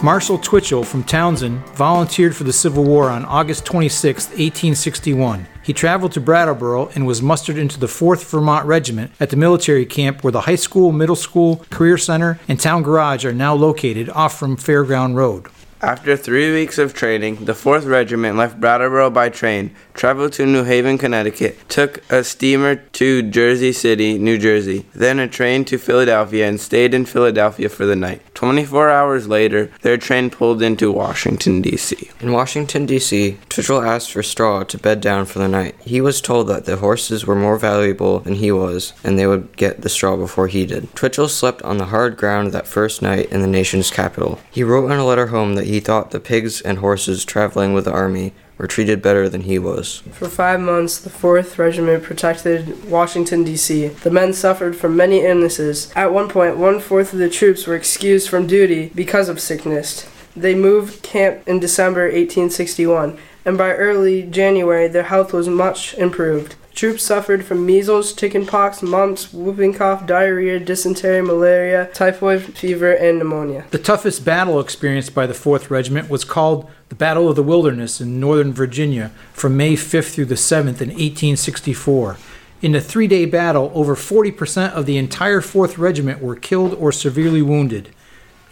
Marshall Twitchell from Townshend volunteered for the Civil War on August 26, 1861. He traveled to Brattleboro and was mustered into the 4th Vermont Regiment at the military camp where the high school, middle school, career center, and town garage are now located off from Fairground Road. After three weeks of training, the 4th Regiment left Brattleboro by train, traveled to New Haven, Connecticut, took a steamer to Jersey City, New Jersey, then a train to Philadelphia, and stayed in Philadelphia for the night. 24 hours later, their train pulled into Washington, D.C. In Washington, D.C., Twitchell asked for straw to bed down for the night. He was told that the horses were more valuable than he was, and they would get the straw before he did. Twitchell slept on the hard ground that first night in the nation's capital. He wrote in a letter home that he thought the pigs and horses traveling with the army were treated better than he was. For five months, the 4th Regiment protected Washington, D.C. The men suffered from many illnesses. At one point, one fourth of the troops were excused from duty because of sickness. They moved camp in December 1861, and by early January, their health was much improved. Troops suffered from measles, chickenpox, mumps, whooping cough, diarrhea, dysentery, malaria, typhoid fever, and pneumonia. The toughest battle experienced by the 4th Regiment was called the Battle of the Wilderness in Northern Virginia from May 5th through the 7th in 1864. In the three day battle, over 40% of the entire 4th Regiment were killed or severely wounded.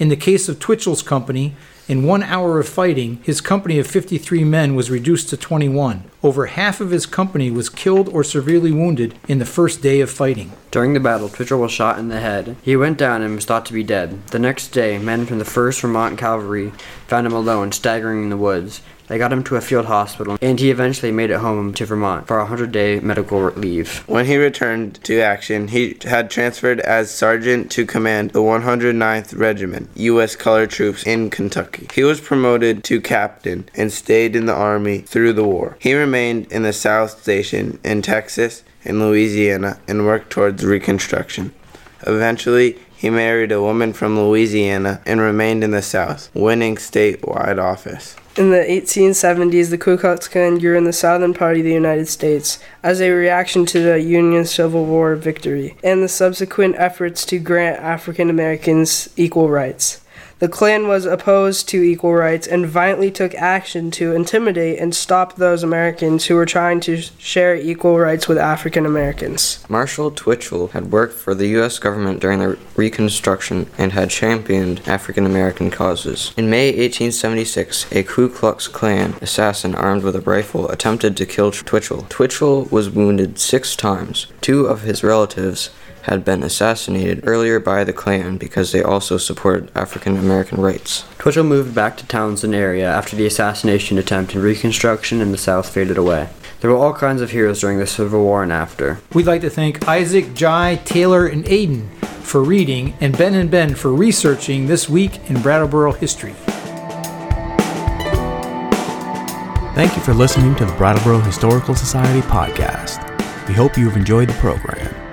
In the case of Twitchell's company, in one hour of fighting, his company of 53 men was reduced to 21. Over half of his company was killed or severely wounded in the first day of fighting. During the battle, Twitchell was shot in the head. He went down and was thought to be dead. The next day, men from the 1st Vermont Cavalry found him alone, staggering in the woods. They got him to a field hospital, and he eventually made it home to Vermont for a 100 day medical leave. When he returned to action, he had transferred as sergeant to command the 109th Regiment, U.S. Colored Troops in Kentucky. He was promoted to captain and stayed in the Army through the war. He remained in the South Station in Texas and Louisiana and worked towards Reconstruction. Eventually, he married a woman from Louisiana and remained in the South, winning statewide office. In the 1870s, the Ku Klux Klan grew in the southern part of the United States as a reaction to the Union Civil War victory and the subsequent efforts to grant African Americans equal rights. The Klan was opposed to equal rights and violently took action to intimidate and stop those Americans who were trying to share equal rights with African Americans. Marshall Twitchell had worked for the U.S. government during the Reconstruction and had championed African American causes. In May 1876, a Ku Klux Klan assassin armed with a rifle attempted to kill Twitchell. Twitchell was wounded six times. Two of his relatives had been assassinated earlier by the Klan because they also supported African American rights. Twitchell moved back to Townshend area after the assassination attempt and Reconstruction in the South faded away. There were all kinds of heroes during the Civil War and after. We'd like to thank Isaac, Jai, Taylor, and Aiden for reading, and Ben and Ben for researching this week in Brattleboro history. Thank you for listening to the Brattleboro Historical Society podcast. We hope you have enjoyed the program.